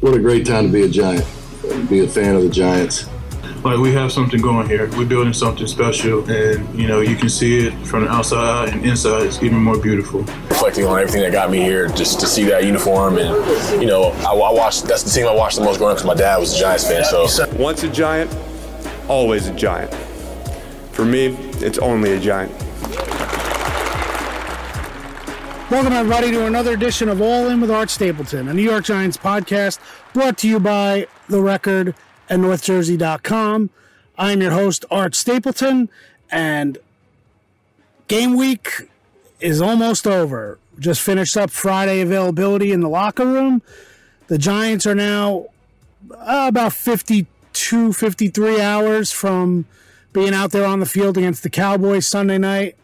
What a great time to be a Giant, be a fan of the Giants. Like we have something going here. We're building something special, and you know you can see it from the outside and inside. It's even more beautiful. Reflecting on everything that got me here, just to see that uniform, and you know, I, I watched. That's the team I watched the most growing up because my dad was a Giants fan. So once a Giant, always a Giant. For me, it's only a Giant. Welcome, everybody, to another edition of All In with Art Stapleton, a New York Giants podcast brought to you by The Record and NorthJersey.com. I'm your host, Art Stapleton, and game week is almost over. Just finished up Friday availability in the locker room. The Giants are now uh, about 52, 53 hours from being out there on the field against the Cowboys Sunday night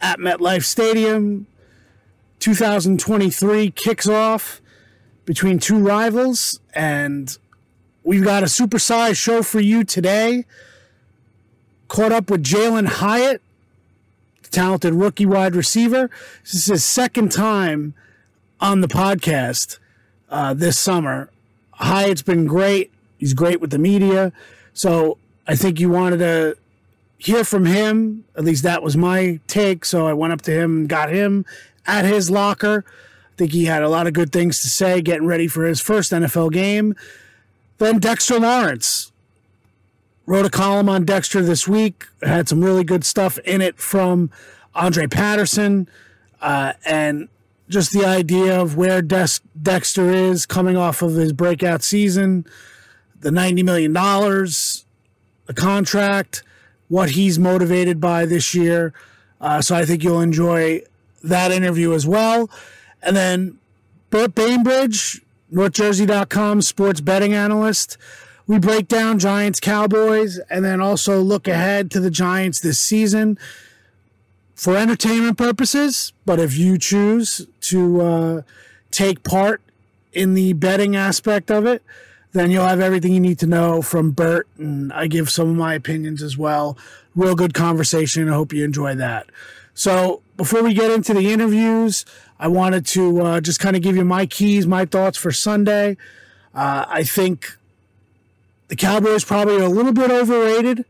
at MetLife Stadium. 2023 kicks off between two rivals, and we've got a supersized show for you today. Caught up with Jalin Hyatt, the talented rookie wide receiver. This is his second time on the podcast uh, this summer. Hyatt's been great. He's great with the media. So I think you wanted to hear from him. At least that was my take. So I went up to him got him at his locker. I think he had a lot of good things to say getting ready for his first NFL game. Then Dexter Lawrence wrote a column on Dexter this week. Had some really good stuff in it from Andre Patterson uh, and just the idea of where Dexter is coming off of his breakout season, the $90 million, the contract, what he's motivated by this year. Uh, so I think you'll enjoy that interview as well. And then Bert Bainbridge, NorthJersey.com sports betting analyst. We break down Giants Cowboys and then also look ahead to the Giants this season for entertainment purposes. But if you choose to uh, take part in the betting aspect of it, then you'll have everything you need to know from Bert. And I give some of my opinions as well. Real good conversation. I hope you enjoy that. So before we get into the interviews, I wanted to uh, just kind of give you my keys, my thoughts for Sunday. Uh, I think the Cowboys probably are a little bit overrated.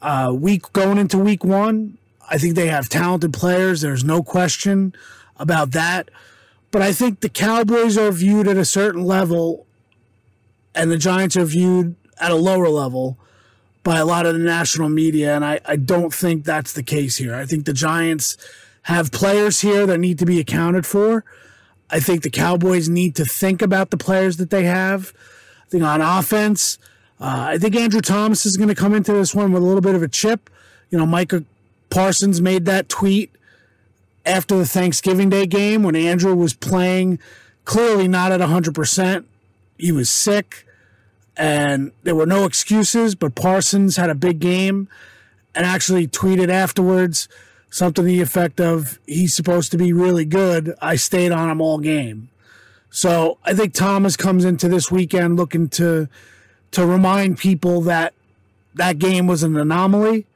Uh, week going into week one, I think they have talented players. There's no question about that. But I think the Cowboys are viewed at a certain level, and the Giants are viewed at a lower level by a lot of the national media. And I, I don't think that's the case here. I think the Giants have players here that need to be accounted for. I think the Cowboys need to think about the players that they have. I think on offense, uh, I think Andrew Thomas is going to come into this one with a little bit of a chip. You know, Micah Parsons made that tweet after the Thanksgiving Day game when Andrew was playing clearly not at 100%. He was sick and there were no excuses, but Parsons had a big game and actually tweeted afterwards something the effect of he's supposed to be really good. I stayed on him all game. So I think Thomas comes into this weekend looking to to remind people that that game was an anomaly.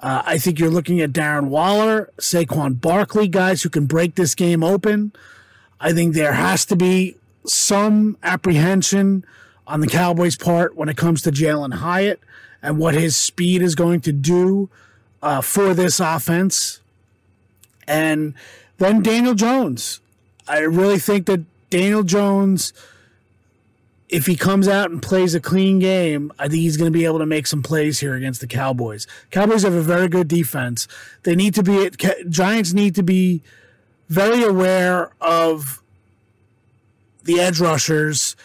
Uh, I think you're looking at Darren Waller, Saquon Barkley, guys who can break this game open. I think there has to be some apprehension on the Cowboys' part when it comes to Jalin Hyatt and what his speed is going to do uh, for this offense. And then Daniel Jones. I really think that Daniel Jones, if he comes out and plays a clean game, I think he's going to be able to make some plays here against the Cowboys. Cowboys have a very good defense. They need to be, Giants need to be very aware of the edge rushers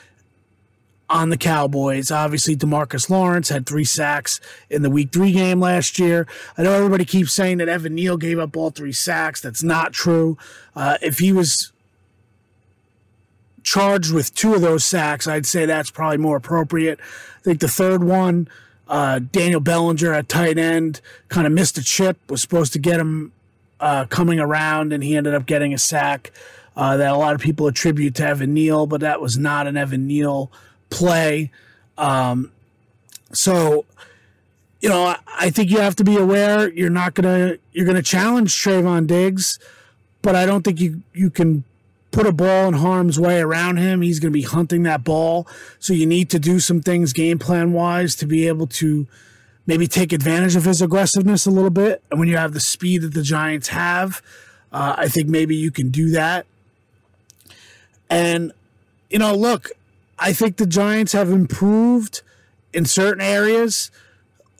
on the Cowboys. Obviously, Demarcus Lawrence had three sacks in the Week Three game last year. I know everybody keeps saying that Evan Neal gave up all three sacks. That's not true. Uh, if he was charged with two of those sacks, I'd say that's probably more appropriate. I think the third one, uh, Daniel Bellinger at tight end, kind of missed a chip. Was supposed to get him uh, coming around, and he ended up getting a sack. Uh, that a lot of people attribute to Evan Neal, but that was not an Evan Neal play. Um, so, you know, I, I think you have to be aware you're not gonna you're gonna challenge Trevon Diggs, but I don't think you you can put a ball in harm's way around him, he's to be hunting that ball. So you need to do some things game plan wise to be able to maybe take advantage of his aggressiveness a little bit. And when you have the speed that the Giants have, uh, I think maybe you can do that. And, you know, look, I think the Giants have improved in certain areas.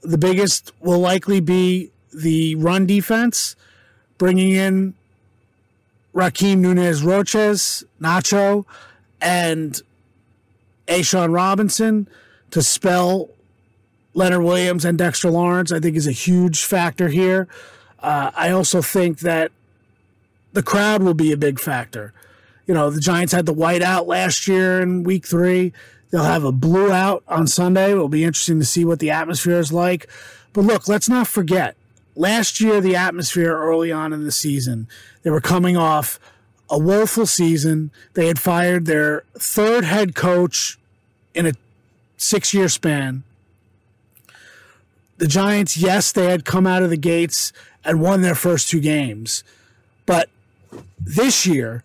The biggest will likely be the run defense, bringing in Rakeem Nunez Roches, Nacho, and A'Shawn Robinson to spell Leonard Williams and Dexter Lawrence, I think is a huge factor here. Uh, I also think that the crowd will be a big factor. You know, the Giants had the whiteout last year in week three. They'll have a blue out on Sunday. It'll be interesting to see what the atmosphere is like. But look, let's not forget last year, the atmosphere early on in the season, they were coming off a woeful season. They had fired their third head coach in a six year span. The Giants, yes, they had come out of the gates and won their first two games. But this year,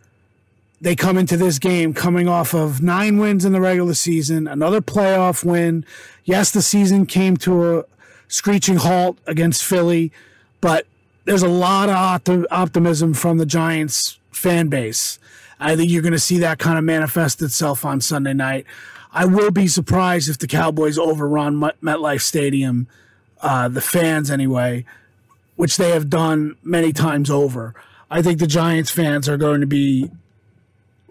they come into this game coming off of nine wins in the regular season, another playoff win. Yes, the season came to a screeching halt against Philly, but there's a lot of optimism from the Giants fan base. I think you're going to see that kind of manifest itself on Sunday night. I will be surprised if the Cowboys overrun MetLife Stadium uh, the fans anyway, which they have done many times over. I think the Giants fans are going to be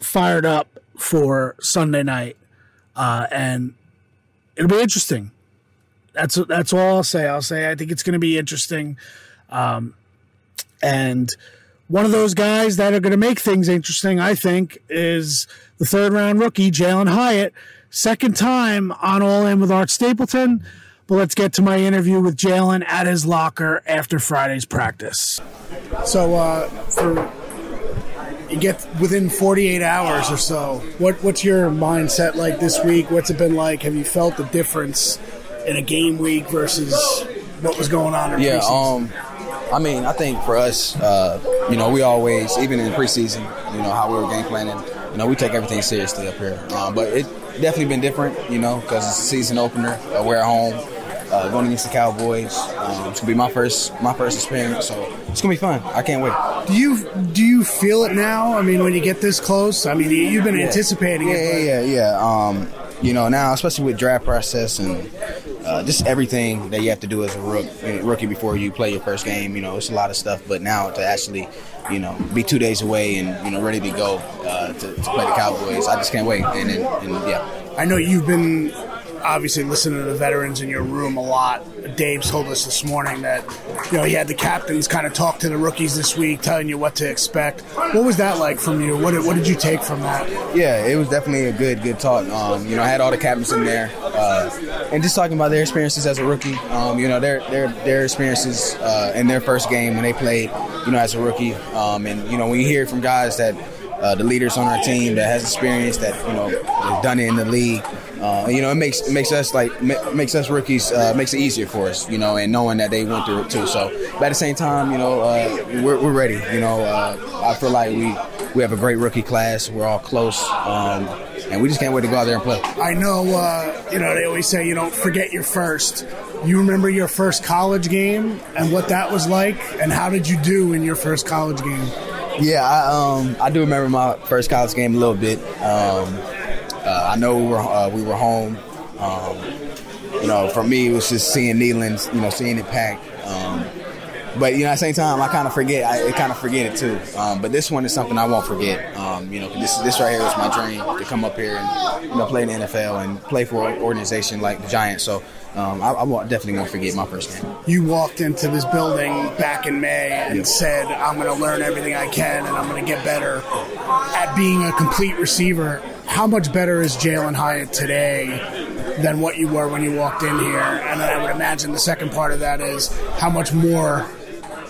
fired up for Sunday night, uh, and it'll be interesting. That's that's all I'll say. I'll say I think it's going to be interesting, um, and one of those guys that are going to make things interesting, I think, is the third round rookie Jalin Hyatt, second time on All In with Art Stapleton. But let's get to my interview with Jalin at his locker after Friday's practice. So, uh, for get within 48 hours or so, what what's your mindset like this week? What's it been like? Have you felt the difference in a game week versus what was going on in yeah, preseason? Um, I mean, I think for us, uh, you know, we always, even in preseason, you know, how we were game planning, you know, we take everything seriously up here. Um, but it definitely been different, you know, because it's a season opener. Uh, we're at home uh, going against the Cowboys. Um, it's gonna be my first my first experience, so it's gonna be fun. I can't wait. Do you do you feel it now? I mean, when you get this close, I mean, you've been yeah. anticipating yeah, it. Yeah, yeah, yeah. Um, you know, now especially with draft process and uh, just everything that you have to do as a rook, rookie before you play your first game. You know, it's a lot of stuff. But now to actually, you know, be two days away and you know ready to go uh, to, to, play the Cowboys, I just can't wait. And, and, and yeah, I know you've been obviously listening to the veterans in your room a lot. Dave told us this morning that you know he had the captains kind of talk to the rookies this week, telling you what to expect. What was that like from you? What did, what did you take from that? Yeah, it was definitely a good good talk. Um, you know, I had all the captains in there, uh, and just talking about their experiences as a rookie. Um, you know, their their their experiences uh, in their first game when they played, you know, as a rookie. Um, and you know, when you hear from guys that uh, the leaders on our team that has experience that you know done it in the league. Uh, you know, it makes makes us like makes us rookies uh, makes it easier for us. You know, and knowing that they went through it too. So, but at the same time, you know, uh, we're, we're ready. You know, uh, I feel like we we have a great rookie class. We're all close. Um, and we just can't wait to go out there and play. I know, uh, you know, they always say, you don't forget your first. You remember your first college game and what that was like, and how did you do in your first college game? Yeah, I, um, I do remember my first college game a little bit. Um, uh, I know we were uh, we were home. Um, you know, for me, it was just seeing Neyland, you know, seeing it packed. Um, but you know, at the same time, I kind of forget. I, kind of forget it too. Um, but this one is something I won't forget. Um, you know, this this right here was my dream to come up here and you know play in the NFL and play for an organization like the Giants. So um, I, I definitely won't forget my first game. You walked into this building back in May and yep. said, "I'm going to learn everything I can and I'm going to get better at being a complete receiver." How much better is Jalin Hyatt today than what you were when you walked in here? And I would imagine the second part of that is how much more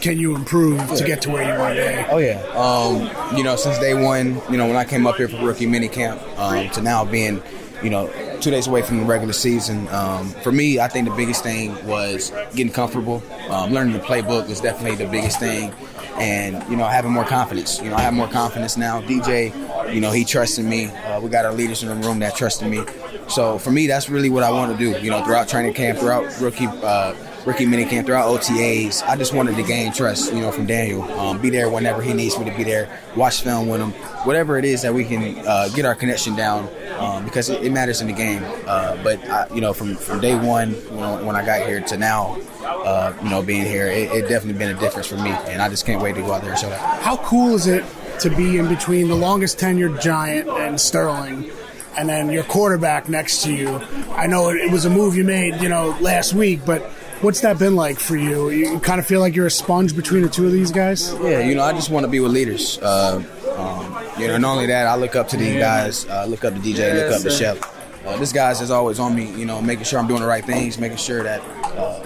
can you improve to get to where you are today? Oh yeah, um, you know, since day one, you know, when I came up here for rookie mini camp um, to now being, you know, two days away from the regular season. Um, for me, I think the biggest thing was getting comfortable. Um, learning the playbook was definitely the biggest thing. and you know having more confidence. You know, I have more confidence now. DJ, you know, he trusted me. Uh, we got our leaders in the room that trusted me. So for me, that's really what I want to do. You know, throughout training camp, throughout rookie. Uh, rookie minicamp, throughout OTAs, I just wanted to gain trust, you know, from Daniel. Um, be there whenever he needs me to be there. Watch film with him, whatever it is that we can uh, get our connection down, um, because it, it, matters in the game. Uh, but I, you know, from from day one, you know, when I got here to now, uh, you know, being here, it, it, definitely been a difference for me, and I just can't wait to go out there and show that. How cool is it to be in between the longest tenured Giant and Sterling? And then your quarterback next to you. I know it was a move you made, you know, last week, but What's that been like for you? You kind of feel like you're a sponge between the two of these guys? Yeah, you know, I just want to be with leaders. Uh, um, you know, not only that, I look up to these guys, uh, look up to DJ, look up to Shep. Uh, this guy's is always on me, you know, making sure I'm doing the right things, making sure that uh,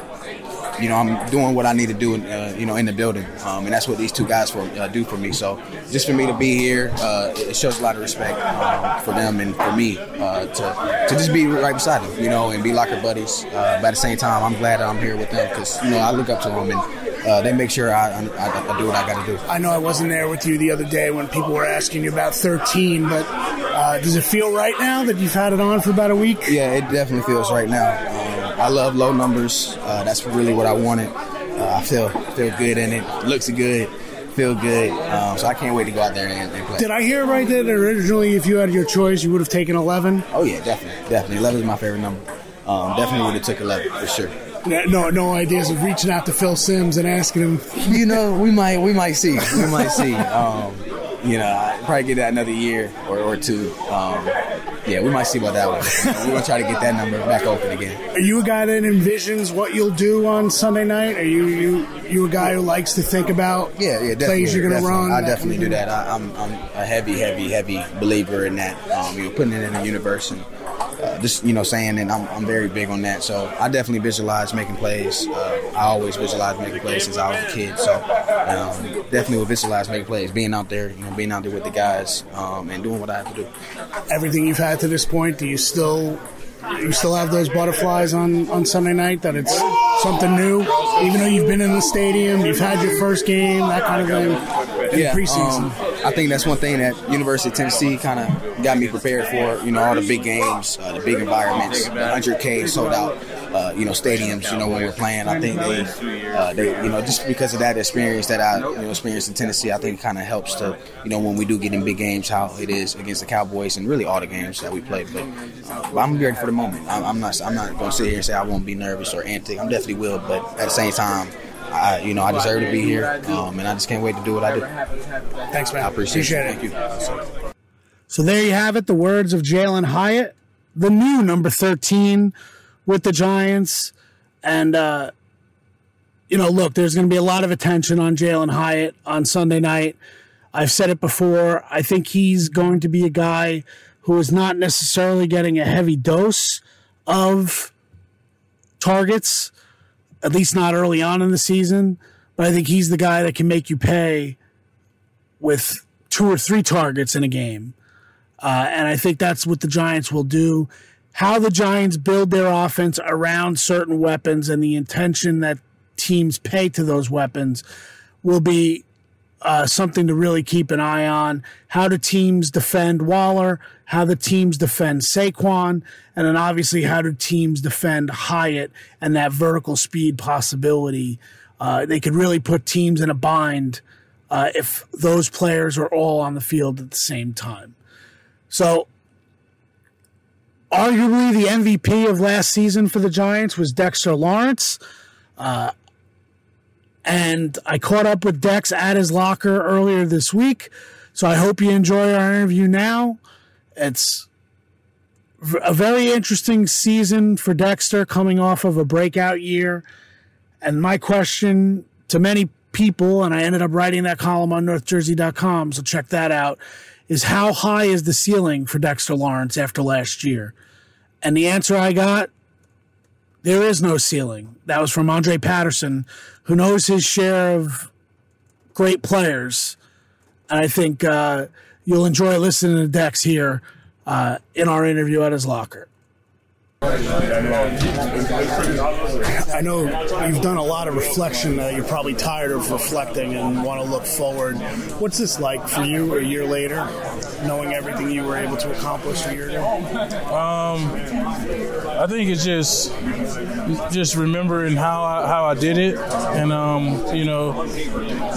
you know, I'm doing what I need to do, uh, you know, in the building, um, and that's what these two guys for uh, do for me. So, just for me to be here, uh, it shows a lot of respect um, for them and for me uh, to to just be right beside them, you know, and be locker buddies. Uh, but at the same time, I'm glad that I'm here with them because you know I look up to them and uh, they make sure I, I, I do what I got to do. I know I wasn't there with you the other day when people were asking you about 13, but does it feel right now that you've had it on for about a week? Yeah, it definitely feels right now. I love low numbers. Uh, that's really what I wanted. Uh, I feel feel good in it. Looks good. Feel good. Um, so I can't wait to go out there and, and, play. Did I hear right that originally, if you had your choice, you would have taken 11? Oh yeah, definitely, definitely. 11 is my favorite number. Um, definitely would have took 11 for sure. No, no ideas of reaching out to Phil Simms and asking him. You know, we might, we might see, we might see. Um, you know, I probably get that another year or, or two. Um, yeah, we might see about that one. You know, we're gonna try to get that number back open again. Are you a guy that envisions what you'll do on Sunday night? Are you you you a guy who likes to think about yeah yeah plays you're gonna run? I definitely do that. I, am I'm, I'm a heavy heavy heavy believer in that. Um, you know, putting it in the universe and uh, just you know saying that I'm, I'm very big on that. So I definitely visualize making plays. Uh, I always visualize making plays since I was a kid. So um, definitely will visualize making plays, being out there, you know, being out there with the guys um, and doing what I have to do. Everything you've had to this point, do you still you still have those butterflies on, on Sunday night that it's something new, even though you've been in the stadium, you've had your first game, that kind of thing in yeah, preseason. Um, I think that's one thing that University of Tennessee kind of got me prepared for. You know, all the big games, uh, the big environments, 100K sold out uh, you know, stadiums, you know, when we're playing. I think they, uh, they, you know, just because of that experience that I, you know, experienced in Tennessee, I think it kind of helps to, you know, when we do get in big games, how it is against the Cowboys and really all the games that we play. But, but I'm ready for the moment. I'm, I'm not, I'm not going to sit here and say I won't be nervous or antic. I'm definitely will, but at the same time. I, you know, I deserve to be here, um, and I just can't wait to do what I do. Thanks, man. I appreciate, appreciate it. Thank you. So there you have it. The words of Jalin Hyatt, the new number thirteen with the Giants. And, uh, you know, look, there's going to be a lot of attention on Jalin Hyatt on Sunday night. I've said it before. I think he's going to be a guy who is not necessarily getting a heavy dose of targets, at least not early on in the season. But I think he's the guy that can make you pay with two or three targets in a game. Uh, and I think that's what the Giants will do how the Giants build their offense around certain weapons and the intention that teams pay to those weapons will be uh, something to really keep an eye on. How do teams defend Waller? How the teams defend Saquon? And then obviously, how do teams defend Hyatt and that vertical speed possibility? Uh, they could really put teams in a bind uh, if those players are all on the field at the same time. So arguably the MVP of last season for the Giants was Dexter Lawrence. Uh, and I caught up with Dex at his locker earlier this week. So I hope you enjoy our interview now. It's a very interesting season for Dexter coming off of a breakout year. And my question to many people, and I ended up writing that column on NorthJersey.com, so check that out, is how high is the ceiling for Dexter Lawrence after last year? And the answer I got, there is no ceiling. That was from Andre Patterson, who knows his share of great players. And I think uh, you'll enjoy listening to Dex here uh, in our interview at his locker. I know you've done a lot of reflection. Uh, you're probably tired of reflecting and want to look forward. What's this like for you a year later, knowing everything you were able to accomplish a year ago? Um, I think it's just just remembering how I, how I did it, and um, you know,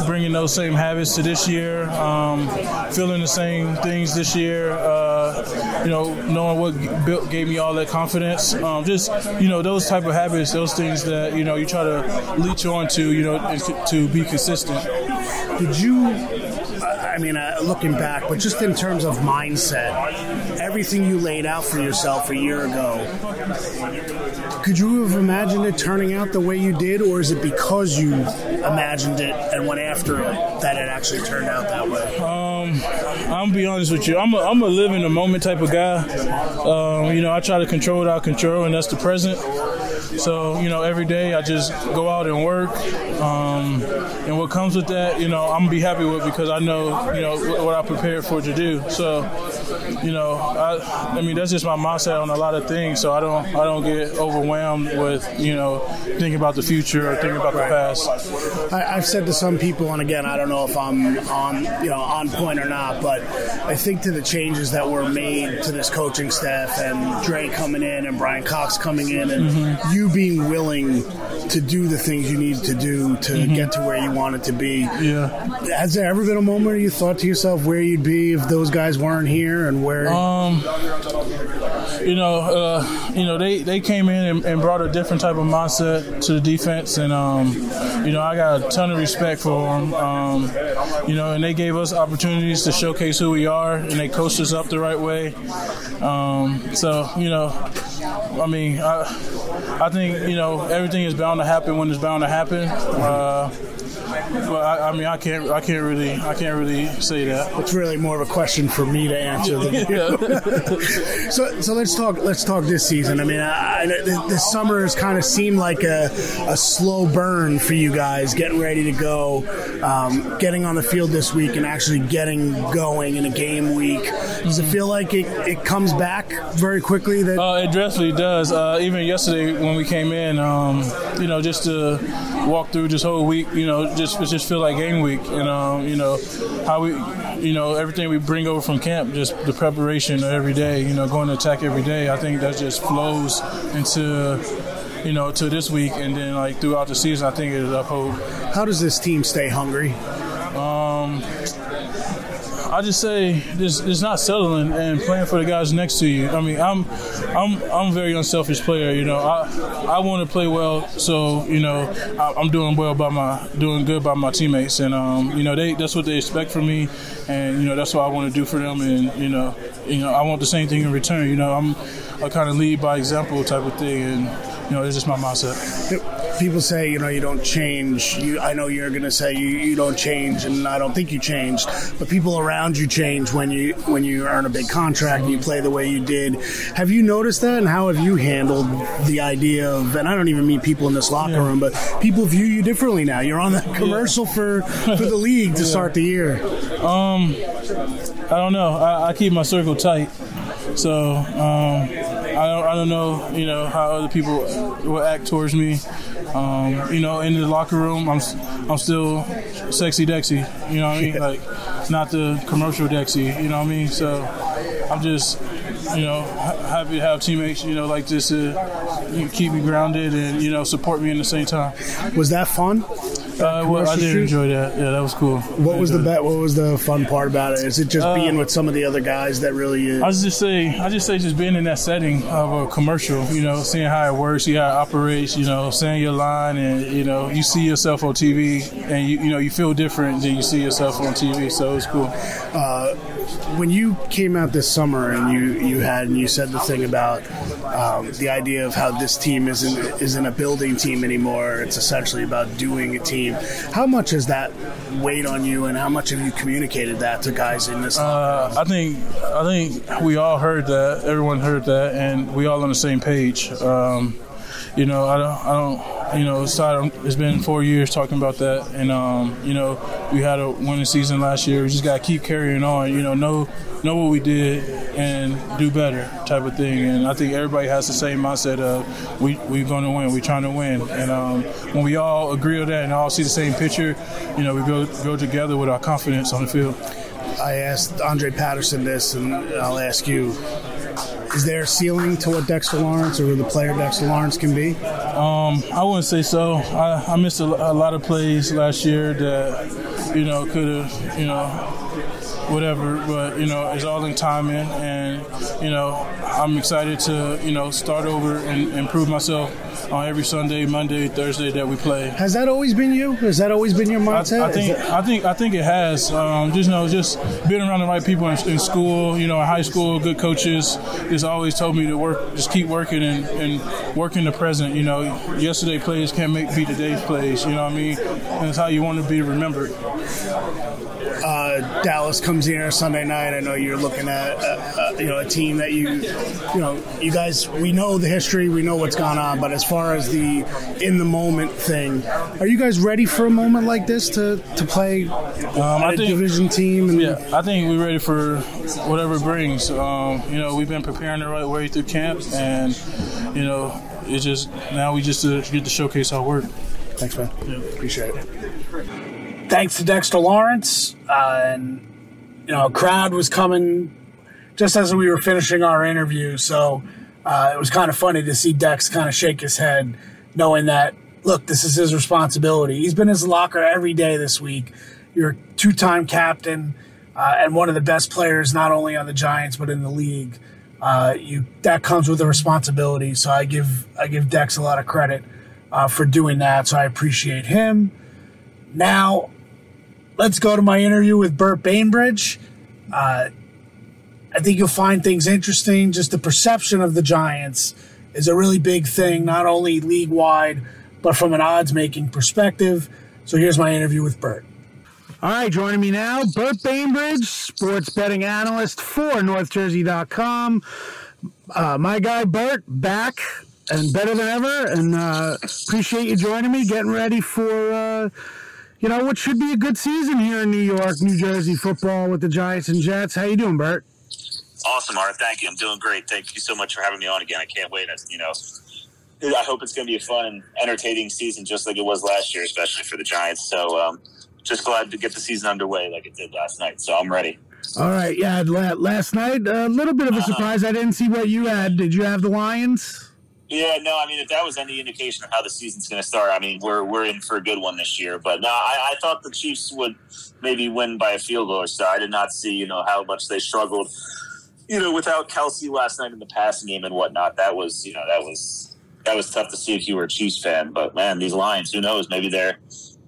bringing those same habits to this year, um, feeling the same things this year. Uh, you know, knowing what built gave me all that confidence. Um, just you know, those type of habits, those things that you know you try to leech on to, you know, to be consistent. Did you? I mean, uh, looking back, but just in terms of mindset, everything you laid out for yourself a year ago, could you have imagined it turning out the way you did, or is it because you imagined it and went after it that it actually turned out that way? Um, I'm gonna be honest with you. I'm a, I'm a live in the moment type of guy. Um, you know, I try to control what I control, and that's the present. So you know, every day I just go out and work, um, and what comes with that, you know, I'm gonna be happy with because I know you know what, I prepared for to do. So, you know, I, I mean that's just my mindset on a lot of things. So I don't I don't get overwhelmed with you know thinking about the future or thinking about the past. I, I've said to some people, and again, I don't know if I'm on you know on point or not, but I think to the changes that were made to this coaching staff and Dre coming in and Brian Cox coming in and mm-hmm. you being willing to do the things you need to do to mm-hmm. get to where you wanted to be. Yeah. Has there ever been a moment where you thought to yourself where you'd be if those guys weren't here and where? Um, you know, uh, you know, they, they came in and, and brought a different type of mindset to the defense, and um, you know, I got a ton of respect for them. Um, you know, and they gave us opportunities to showcase who we are, and they coached us up the right way. Um, so, you know, I mean, I, I think you know everything is bound to happen when it's bound to happen. Uh, but I, I mean, I can't, I can't really, I can't really say that. it's really more of a question for me to answer than you. so, so let's talk. Let's talk this season. I mean, I, I, this summer has kind of seemed like a, a slow burn for you guys, getting ready to go, um, getting on the field this week, and actually getting going in a game week. Does it feel like it, it comes back very quickly? That Uh, it definitely does. Uh, even yesterday when we came in, um, you know, just to walk through this whole week, you know, just it just feel like game week, and um, you know how we, you know, everything we bring over from camp, just the preparation every day, you know, going to attack every day. I think that just flows into. You know, to this week, and then like throughout the season, I think it'll uphold. how does this team stay hungry? Um, I just say it's not settling and playing for the guys next to you. I mean, I'm I'm I'm a very unselfish player. You know, I I want to play well, so you know I, I'm doing well by my doing good by my teammates, and um, you know they that's what they expect from me, and you know that's what I want to do for them, and you know you know I want the same thing in return. You know, I'm a kind of lead by example type of thing, and you know it's just my mindset. People say, you know, you don't change. You, I know you're going to say you, you don't change, and I don't think you changed. But people around you change when you when you earn a big contract and you play the way you did. Have you noticed that, and how have you handled the idea of? And I don't even mean people in this locker room, but people view you differently now. You're on the commercial for for the league to start the year. Um, I don't know. I, I keep my circle tight, so um, I don't. I don't know. You know how other people will act towards me. Um, you know, in the locker room, I'm I'm still sexy Dexy. You know what I mean? Like, not the commercial Dexy. You know what I mean? So I'm just. You know, happy to have teammates, you know, like this to know, keep me grounded and, you know, support me in the same time. Was that fun? Uh, well, I did shoot? enjoy that. Yeah, that was cool. What was the bet? What was the fun part about it? Is it just Uh, being with some of the other guys that really? Is? I Is? just say, I just say, just being in that setting of a commercial, you know, seeing how it works, see how it operates, you know, saying your line, and you know, you see yourself on TV, and you, you know, you feel different than you see yourself on TV. So it's cool. Uh, when you came out this summer and you, you had and you said the thing about um, the idea of how this team isn't isn't a building team anymore. It's essentially about doing a team. How much has that weighed on you, and how much have you communicated that to guys in this? Uh, I think, I think we all heard that. Everyone heard that, and we all on the same page. Um, you know, I don't, I don't, you know, it's been four years talking about that, and um, you know, we had a winning season last year. We just got to keep carrying on. You know, know know what we did and do better type of thing. And I think everybody has the same mindset of we we're going to win. We're trying to win. And um, when we all agree on that and all see the same picture, you know, we go go together with our confidence on the field. I asked Andre Patterson this, and I'll ask you: Is there a ceiling to what Dexter Lawrence or the player Dexter Lawrence can be? Um, I wouldn't say so. I, I missed a, a, lot of plays last year that you know could have you know whatever. But you know, it's all in timing, and you know, I'm excited to you know start over and improve myself on every Sunday, Monday, Thursday that we play. Has that always been you? Has that always been your mindset? I, I think I think I think it has. Um, just you know, just being around the right people in, in, school, you know, in high school, good coaches, just always told me to work, just keep working and, and work in the present. You know, yesterday plays can't make beat today's plays. You know what I mean? And it's how you want to be remembered uh, Dallas comes here Sunday night. I know you're looking at uh, uh, you know a team that you you know you guys we know the history, we know what's gone on, but as far as the in the moment thing, are you guys ready for a moment like this to to play um, a think, division team? And, yeah, I think we're ready for whatever it brings. Um, you know, we've been preparing the right way through camp, and you know, it's just now we just uh, get to showcase our work. Thanks, man. Yeah. Appreciate it thanks to Dexter Lawrence. Uh, and, you know, a crowd was coming just as we were finishing our interview. So uh, it was kind of funny to see Dex kind of shake his head, knowing that, look, this is his responsibility. He's been in his locker every day this week. You're a two time captain uh, and one of the best players, not only on the Giants, but in the league. Uh, you that comes with a responsibility. So I give I give Dex a lot of credit uh, for doing that. So I appreciate him. Now let's go to my interview with Bert Bainbridge. Uh, I think you'll find things interesting. Just the perception of the Giants is a really big thing, not only league wide, but from an odds making perspective. So here's my interview with Bert. All right, joining me now, Bert Bainbridge, sports betting analyst for NorthJersey.com. Uh, my guy Bert back and better than ever, and uh, appreciate you joining me, getting ready for uh, you know what should be a good season here in New York, New Jersey football with the Giants and Jets. How you doing, Bert? Awesome, Art. Thank you. I'm doing great. Thank you so much for having me on again. I can't wait. You know, I hope it's going to be a fun entertaining season, just like it was last year, especially for the Giants. So, um, just glad to get the season underway like it did last night. So I'm ready. All right. Yeah. Last night, a little bit of a uh-huh. surprise. I didn't see what you had. Did you have the Lions? Yeah, no, I mean, if that was any indication of how the season's going to start, I mean, we're we're in for a good one this year. But no, I, I thought the Chiefs would maybe win by a field goal or so. I did not see, you know, how much they struggled, you know, without Kelce last night in the passing game and whatnot. That was, you know, that was that was tough to see if you were a Chiefs fan. But man, these Lions, who knows? Maybe they're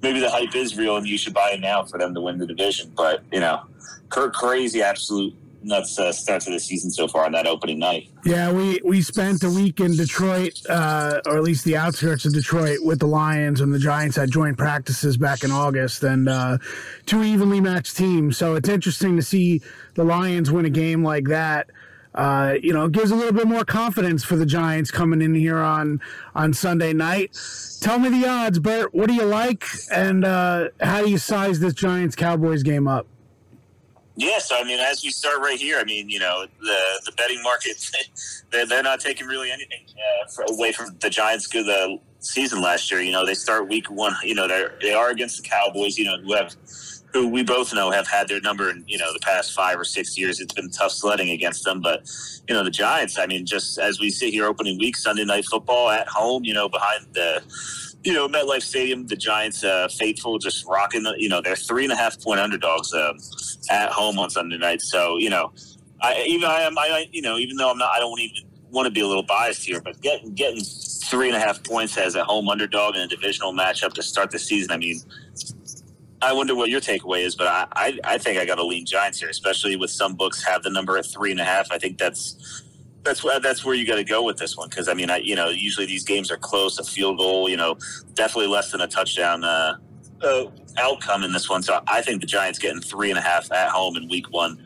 maybe the hype is real and you should buy it now for them to win the division. But you know, Kirk crazy, absolute nuts uh, start to the season so far on that opening night. Yeah, we we spent a week in Detroit, uh, or at least the outskirts of Detroit, with the Lions and the Giants had joint practices back in August, and uh, two evenly matched teams. So it's interesting to see the Lions win a game like that. Uh, you know, gives a little bit more confidence for the Giants coming in here on on Sunday night. Tell me the odds, Bert. What do you like, and uh, how do you size this Giants Cowboys game up? Yeah, so I mean, as we start right here, I mean, you know, the the betting market, they're, they're not taking really anything uh, away from the Giants' good uh, season last year. You know, they start week one. You know, they they are against the Cowboys. You know, who have who we both know have had their number in you know the past five or six years. It's been tough sledding against them, but you know the Giants. I mean, just as we sit here opening week Sunday night football at home, you know, behind the you know, MetLife Stadium, the Giants uh, faithful just rocking. The, you know, they're three and a half point underdogs uh, at home on Sunday night. So you know, I even I am I you know even though I'm not I don't even want to be a little biased here, but getting getting three and a half points as a home underdog in a divisional matchup to start the season. I mean, I wonder what your takeaway is, but I I, I think I got to lean Giants here, especially with some books have the number at three and a half. I think that's that's that's where you got to go with this one because I mean, I, you know, usually these games are close, a field goal, you know, definitely less than a touchdown uh, uh, outcome in this one. So I think the Giants getting three and a half at home in Week One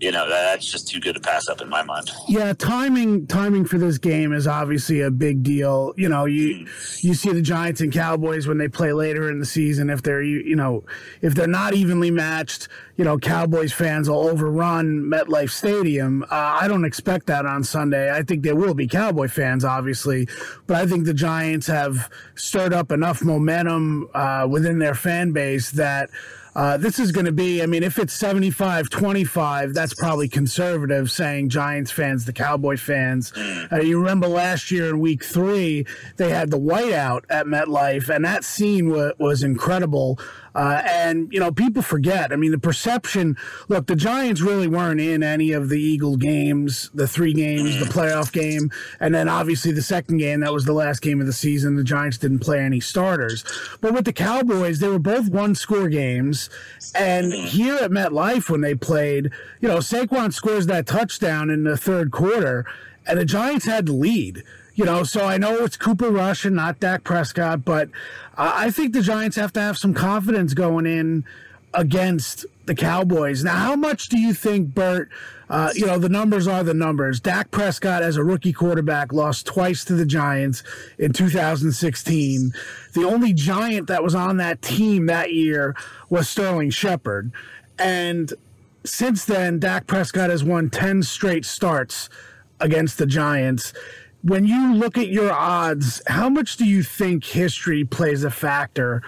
you know that's just too good to pass up in my mind. Yeah, timing timing for this game is obviously a big deal. You know, you you see the Giants and Cowboys when they play later in the season. If they're you, you know if they're not evenly matched, you know Cowboys fans will overrun MetLife Stadium. Uh, I don't expect that on Sunday. I think there will be Cowboy fans, obviously, but I think the Giants have stirred up enough momentum uh, within their fan base that. Uh, this is going to be, I mean, if it's 75 25, that's probably conservative saying Giants fans, the Cowboy fans. Uh, you remember last year in week three, they had the whiteout at MetLife, and that scene wa- was incredible. Uh, and, you know, people forget. I mean, the perception look, the Giants really weren't in any of the Eagle games, the three games, the playoff game, and then obviously the second game, that was the last game of the season. The Giants didn't play any starters. But with the Cowboys, they were both one score games. And here at MetLife, when they played, you know, Saquon scores that touchdown in the third quarter, and the Giants had the lead. You know, so I know it's Cooper Rush and not Dak Prescott, but I think the Giants have to have some confidence going in against the Cowboys. Now, how much do you think, Bert? Uh, you know, the numbers are the numbers. Dak Prescott, as a rookie quarterback, lost twice to the Giants in 2016. The only Giant that was on that team that year was Sterling Shepard. And since then, Dak Prescott has won 10 straight starts against the Giants. When you look at your odds, how much do you think history plays a factor?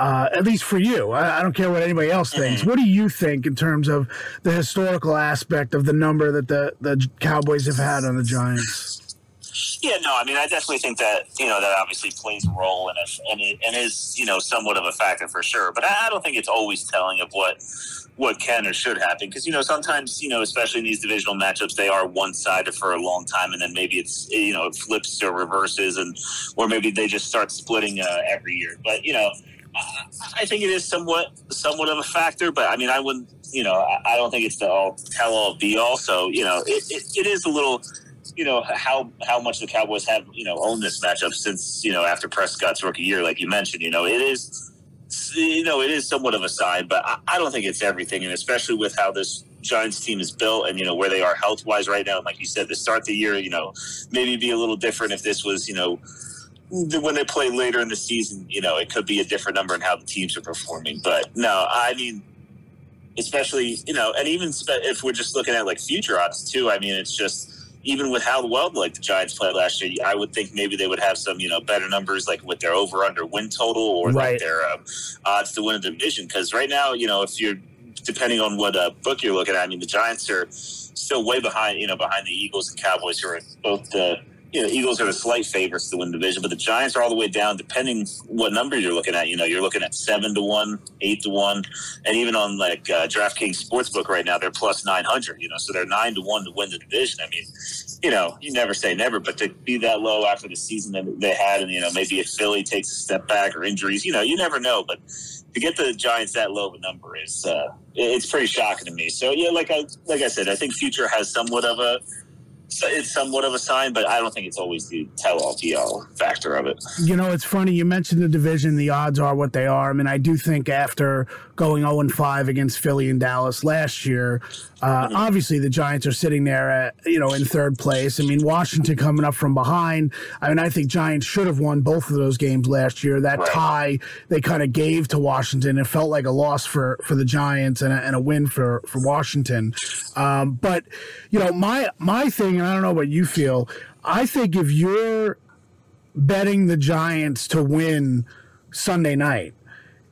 Uh, at least for you, I, I don't care what anybody else thinks. What do you think in terms of the historical aspect of the number that the, the Cowboys have had on the Giants? Yeah, no, I mean, I definitely think that you know that obviously plays a role in it, and it, and is you know somewhat of a factor for sure. But I, I don't think it's always telling of what what can or should happen because you know sometimes you know especially in these divisional matchups they are one sided for a long time, and then maybe it's you know it flips or reverses, and or maybe they just start splitting uh, every year. But you know. I- think it is somewhat somewhat of a factor, but I mean, I wouldn't, you know, I don't think it's the all tell all be all. So, you know, it, it, it is a little, you know, how how much the Cowboys have, you know, owned this matchup since, you know, after Prescott's rookie year, like you mentioned, you know, it is, you know, it is somewhat of a sign, but I, I don't think it's everything, and especially with how this Giants team is built and you know where they are health wise right now. And like you said, to start the year, you know, maybe be a little different if this was, you know, the- when they play later in the season, you know, it could be a different number in how the teams are performing. But no, I mean, especially you know, and even if we're just looking at like future odds too. I mean, it's just even with how well like the Giants played last year, I would think maybe they would have some you know better numbers like with their over under win total or Right. like their um, odds to win a division. Because right now, you know, if you're depending on what uh, book you're looking at, I mean, the Giants are still way behind, you know, behind the Eagles and Cowboys, who are both the you know, Eagles are the slight favorites to win the division, but the Giants are all the way down. Depending what number you're looking at, you know, you're looking at seven to one, eight to one, and even on like uh, DraftKings Sportsbook right now, they're plus nine hundred. You know, so they're nine to one to win the division. I mean, you know, you never say never, but to be that low after the season that they had, and you know, maybe if Philly takes a step back or injuries, you know, you never know. But to get the Giants that low of a number is uh, it's pretty shocking to me. So yeah, like I like I said, I think future has somewhat of a it's somewhat of a sign, but I don't think it's always the tell all be all factor of it. You know, it's funny. You mentioned the division. The odds are what they are. I mean, I do think after going 0 5 against Philly and Dallas last year, uh, obviously the Giants are sitting there at, you know, in third place. I mean, Washington coming up from behind. I mean, I think Giants should have won both of those games last year. That tie they kind of gave to Washington. It felt like a loss for, for the Giants and a, and a win for, for Washington. Um, but, you know, my, my thing, and I don't know what you feel, I think if you're betting the Giants to win Sunday night,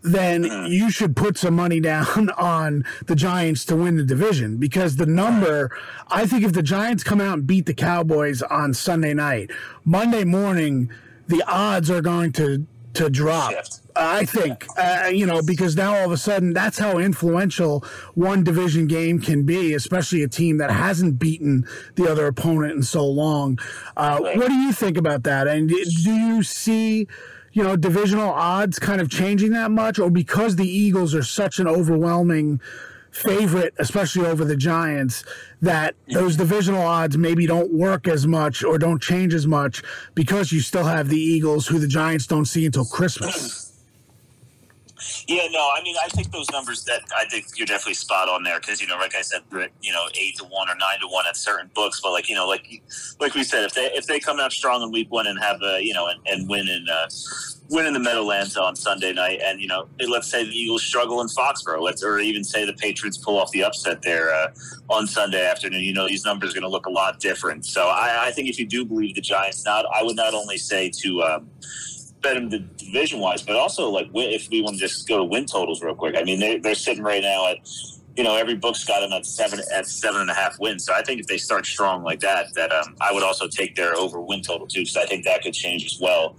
then you should put some money down on the Giants to win the division because the number, I think if the Giants come out and beat the Cowboys on Sunday night, Monday morning, the odds are going to to drop. Shift. I think, uh, you know, because now all of a sudden that's how influential one division game can be, especially a team that hasn't beaten the other opponent in so long. Uh, what do you think about that? And do you see, you know, divisional odds kind of changing that much, or because the Eagles are such an overwhelming favorite, especially over the Giants, that those divisional odds maybe don't work as much or don't change as much because you still have the Eagles, who the Giants don't see until Christmas? Yeah, no, I mean, I think those numbers that I think you're definitely spot on there because you know, like I said, you know, eight to one or nine to one at certain books, but like you know, like like we said, if they if they come out strong in week one and have a you know and, and win in uh, win in the Meadowlands on Sunday night, and you know, let's say the Eagles struggle in Foxborough, let's or even say the Patriots pull off the upset there uh, on Sunday afternoon, you know, these numbers are going to look a lot different. So I, I think if you do believe the Giants, not I would not only say to. Um, bet them the division wise, but also like if we want to just go to win totals real quick. I mean, they, they're sitting right now at you know every book's got them at seven at seven and a half wins. So I think if they start strong like that, that um, I would also take their over win total too, because I think that could change as well.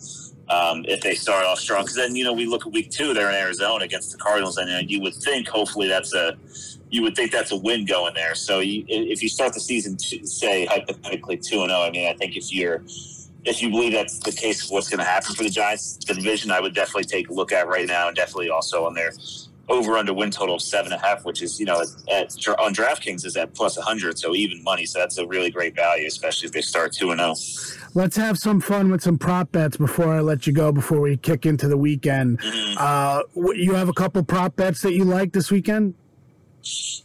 Um, if they start off strong, because then you know we look at week two, they're in Arizona against the Cardinals, and uh, you would think hopefully that's a you would think that's a win going there. So you, if you start the season, to, say hypothetically two and zero, I mean, I think if you're if you believe that's the case of what's going to happen for the Giants, the division, I would definitely take a look at right now, and definitely also on their over under win total of seven and a half, which is you know at, on DraftKings is at plus hundred, so even money. So that's a really great value, especially if they start two and zero. Oh. Let's have some fun with some prop bets before I let you go. Before we kick into the weekend, mm-hmm. uh, you have a couple prop bets that you like this weekend.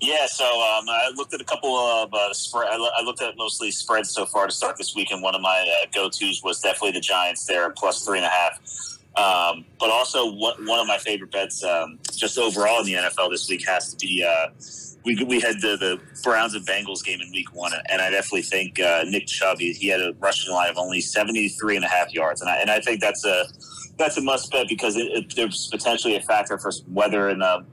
Yeah, so um, I looked at a couple of uh, spread. I looked at mostly spreads so far to start this week, and one of my uh, go tos was definitely the Giants there, plus three and a half. Um, but also, one, one of my favorite bets, um, just overall in the NFL this week, has to be. Uh, we, we had the, the Browns and Bengals game in week one, and I definitely think uh, Nick Chubb, he, he, had a rushing line of only 73 and a half yards. And I, and I think that's a that's a must bet because it, it, there's potentially a factor for weather in um,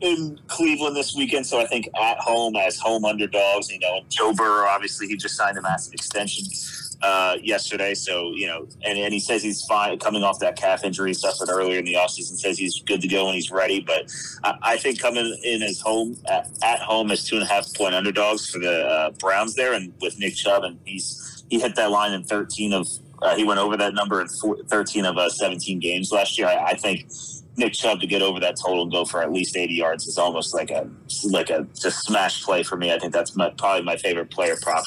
in Cleveland this weekend. So I think at home as home underdogs, you know, Joe Burrow obviously he just signed a massive extension uh, yesterday. So you know, and, and he says he's fine coming off that calf injury he suffered earlier in the offseason. Says he's good to go and he's ready. But I, I think coming in as home at, at, home as two and a half point underdogs for the uh, Browns there, and with Nick Chubb, and he's he hit that line in 13 of uh, he went over that number in four, 13 of uh, 17 games last year. I, I, think Nick Chubb to get over that total and go for at least 80 yards is almost like a like a just smash play for me. I think that's my, probably my favorite player prop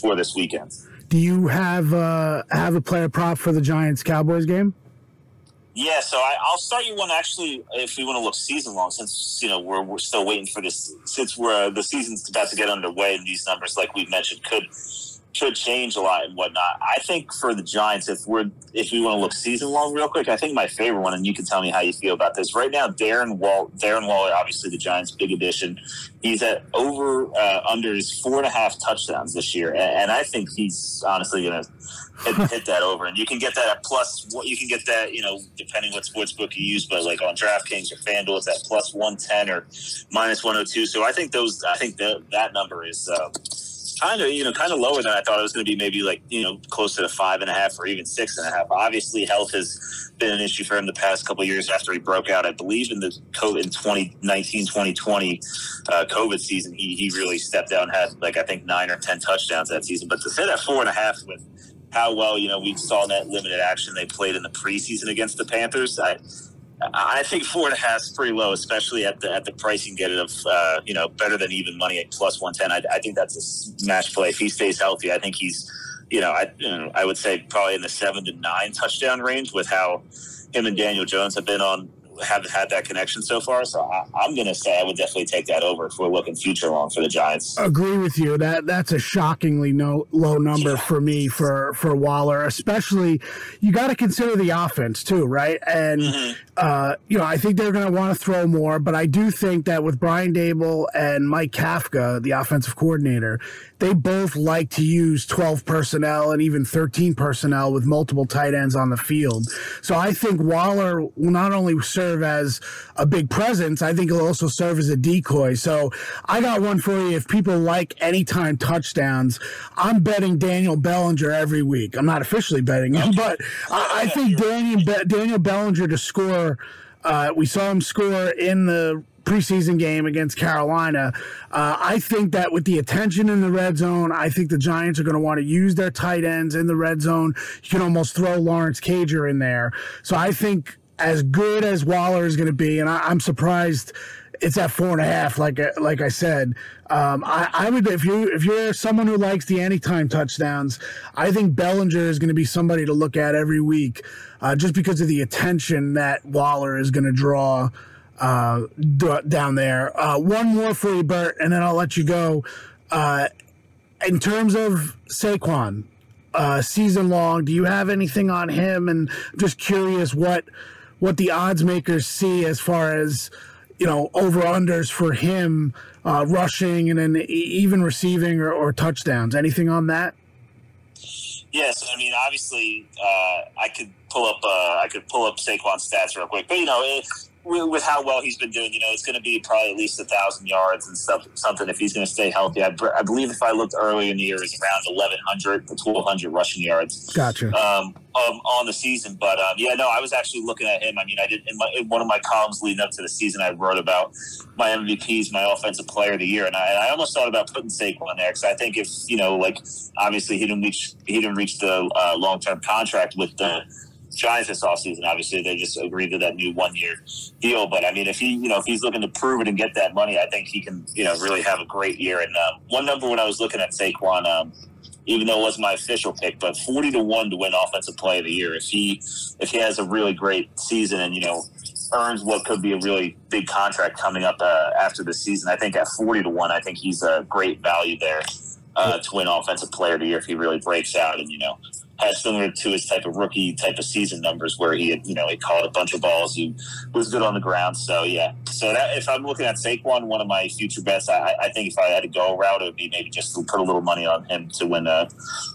for this weekend. Do you have uh, have a player prop for the Giants Cowboys game? Yeah, so I, will start you one actually if we want to look season long, since you know we're we're still waiting for this. Since we're uh, the season's about to get underway, and these numbers, like we've mentioned, could could change a lot and whatnot. I think for the Giants, if we're if we want to look season long real quick, I think my favorite one, and you can tell me how you feel about this. Right now, Darren Wall, Darren Waller, obviously the Giants' big addition. He's at over uh, under his four and a half touchdowns this year, and, and I think he's honestly going to hit, hit, that over. And you can get that at plus. What you can get that, you know, depending what sports book you use, but like on DraftKings or FanDuel, it's at plus one ten or minus one hundred oh two. So I think those, I think that that number is. Uh, kind of, you know, kind of lower than I thought it was going to be. Maybe like, you know, closer to five and a half or even six and a half. Obviously, health has been an issue for him the past couple years after he broke out. I believe in the COVID in 2019, 2020 uh, COVID season, he, he really stepped down. had like, I think nine or 10 touchdowns that season. But to say that four and a half with how well, you know, we saw that limited action they played in the preseason against the Panthers, I, I think four and a half is pretty low, especially at the at the price you get it of uh, you know better than even money at plus one ten. I, I, think that's a smash play if he stays healthy. I think he's you know I you know, I would say probably in the seven to nine touchdown range with how him and Daniel Jones have been on haven't had that connection so far. So I, am going to say I would definitely take that over if we're looking future long for the Giants. Agree with you. That that's a shockingly no, low number yeah. for me for for Waller. Especially, you got to consider the offense too, right? And mm-hmm. uh, you know, I think they're going to want to throw more, but I do think that with Brian Daboll and Mike Kafka, the offensive coordinator, they both like to use 12 personnel and even 13 personnel with multiple tight ends on the field. So I think Waller will not only serve as a big presence, I think it'll also serve as a decoy. So I got one for you. If people like anytime touchdowns, I'm betting Daniel Bellinger every week. I'm not officially betting him, but I, I think Daniel, Daniel Bellinger to score. Uh, we saw him score in the preseason game against Carolina. Uh, I think that with the attention in the red zone, I think the Giants are going to want to use their tight ends in the red zone. You can almost throw Lawrence Cager in there. So I think as good as Waller is going to be, and I, am surprised it's at four and a half. Like like I said, um, I, I, would if you if you're someone who likes the anytime touchdowns, I think Bellinger is going to be somebody to look at every week, uh, just because of the attention that Waller is going to draw uh, down there. Uh, one more for you, Bert, and then I'll let you go. Uh, in terms of Saquon, uh, season long, do you have anything on him? And just curious what what the odds makers see as far as you know over unders for him uh, rushing and then even receiving or, or touchdowns. Anything on that? Yes, I mean obviously uh, I could pull up uh, I could pull up Saquon's stats real quick, but you know it, with how well he's been doing, you know, it's going to be probably at least a thousand yards and stuff, something if he's going to stay healthy. I, I, believe if I looked early in the year, it's around 1,100 to 1,200 rushing yards. Gotcha. Um, um, on the season, but um, yeah, no, I was actually looking at him. I mean, I did in, my, in, one of my columns leading up to the season, I wrote about my MVPs, my offensive player of the year, and I, and I almost thought about putting Saquon there because I think if you know, like obviously he didn't reach he didn't reach the uh, long term contract with the Giants this offseason. Obviously, they just agreed to that new one year deal. But I mean, if he, you know, if he's looking to prove it and get that money, I think he can, you know, really have a great year. And um, one number when I was looking at Saquon, um, even though it wasn't my official pick, but forty to one to win Offensive Play of the Year. If he if he has a really great season and you know earns what could be a really big contract coming up uh, after the season, I think at forty to one, I think he's a great value there uh, to win Offensive Player of the Year if he really breaks out and you know has similar to his type of rookie type of season numbers where he had, you know, he caught a bunch of balls. He was good on the ground. So, yeah. So that if I'm looking at Saquon, one of my future bets, I, I think if I had to go route, it would be maybe just to put a little money on him to win a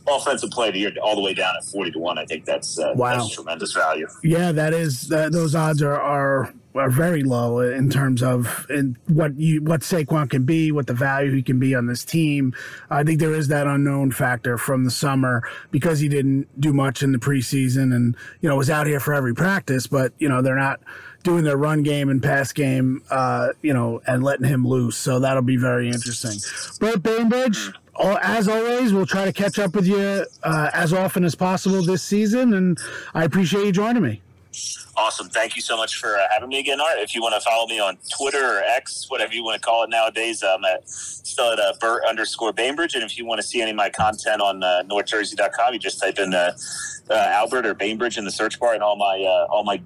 offensive play of the year all the way down at 40 to 1. I think that's, uh, wow. that's tremendous value. Yeah, that is, uh, those odds are, are are very low in terms of in what you what Saquon can be, what the value he can be on this team. I think there is that unknown factor from the summer because he didn't do much in the preseason and you know was out here for every practice, but you know they're not doing their run game and pass game, uh, you know, and letting him loose. So that'll be very interesting. Bert Bainbridge, as always, we'll try to catch up with you uh, as often as possible this season, and I appreciate you joining me. Awesome. Thank you so much for uh, having me again, Art. If you want to follow me on Twitter or X, whatever you want to call it nowadays, I'm at still at uh, Bert underscore Bainbridge. And if you want to see any of my content on uh, NorthJersey.com, you just type in uh, uh, Albert or Bainbridge in the search bar, and all my uh, all my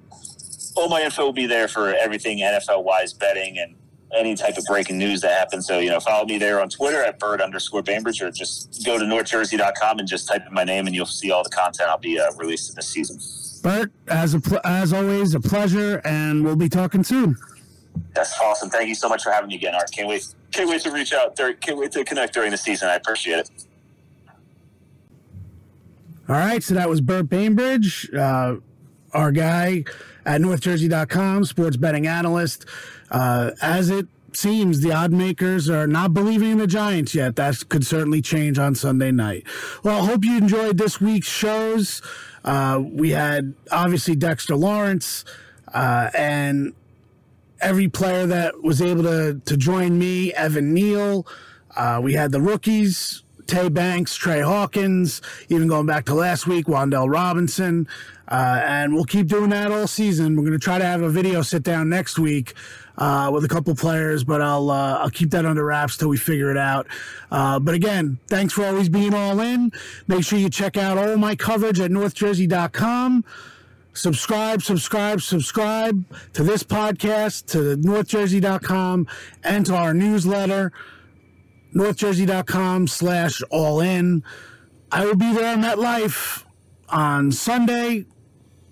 all my info will be there for everything NFL wise betting and any type of breaking news that happens. So, you know, follow me there on Twitter at Bert underscore Bainbridge or just go to NorthJersey.com and just type in my name and you'll see all the content I'll be uh, releasing this season. Bert, as a pl- as always, a pleasure, and we'll be talking soon. That's awesome. Thank you so much for having me again, Art. Can't wait. Can't wait to reach out. Can't wait to connect during the season. I appreciate it. All right, so that was Bert Bainbridge, uh, our guy at NorthJersey.com, sports betting analyst. Uh, as it seems, the odd makers are not believing in the Giants yet. That could certainly change on Sunday night. Well, I hope you enjoyed this week's shows. Uh, we had obviously Dexter Lawrence uh, and every player that was able to, to join me, Evan Neal. Uh, we had the rookies, Tay Banks, Tre Hawkins, even going back to last week, Wan'Dale Robinson. Uh, and we'll keep doing that all season. We're going to try to have a video sit down next week uh, with a couple players, but I'll uh, I'll keep that under wraps till we figure it out. Uh, but again, thanks for always being all in. Make sure you check out all my coverage at NorthJersey.com. Subscribe, subscribe, subscribe to this podcast, to NorthJersey.com, and to our newsletter, NorthJersey.com slash all in. I will be there on life on Sunday,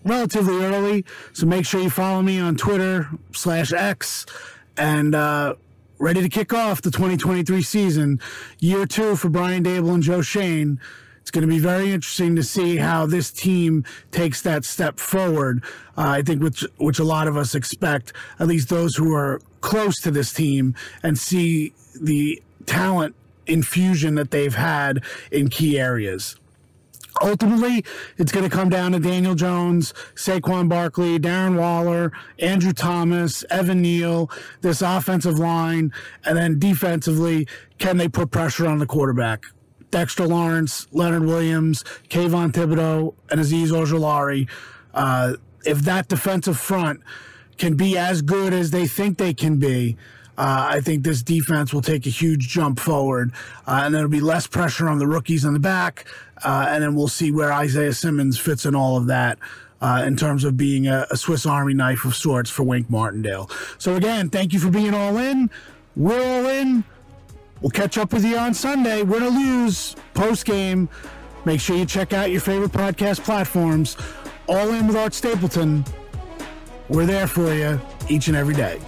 relatively early. So make sure you follow me on Twitter slash X and uh, ready to kick off the 2023 season, year two for Brian Daboll and Joe Schoen. It's going to be very interesting to see how this team takes that step forward. Uh, I think which which a lot of us expect, at least those who are close to this team, and see the talent infusion that they've had in key areas ultimately, it's going to come down to Daniel Jones, Saquon Barkley, Darren Waller, Andrew Thomas, Evan Neal, this offensive line, and then defensively, can they put pressure on the quarterback? Dexter Lawrence, Leonard Williams, Kayvon Thibodeaux, and Azeez Ojulari. Uh, if that defensive front can be as good as they think they can be, uh, I think this defense will take a huge jump forward, uh, and there'll be less pressure on the rookies in the back, uh, and then we'll see where Isaiah Simmons fits in all of that. uh, in terms of being a, a Swiss Army knife of sorts for Wink Martindale. So again, thank you for being all in. We're all in. We'll catch up with you on Sunday. Win or lose post game. Make sure you check out your favorite podcast platforms. All in with Art Stapleton. We're there for you each and every day.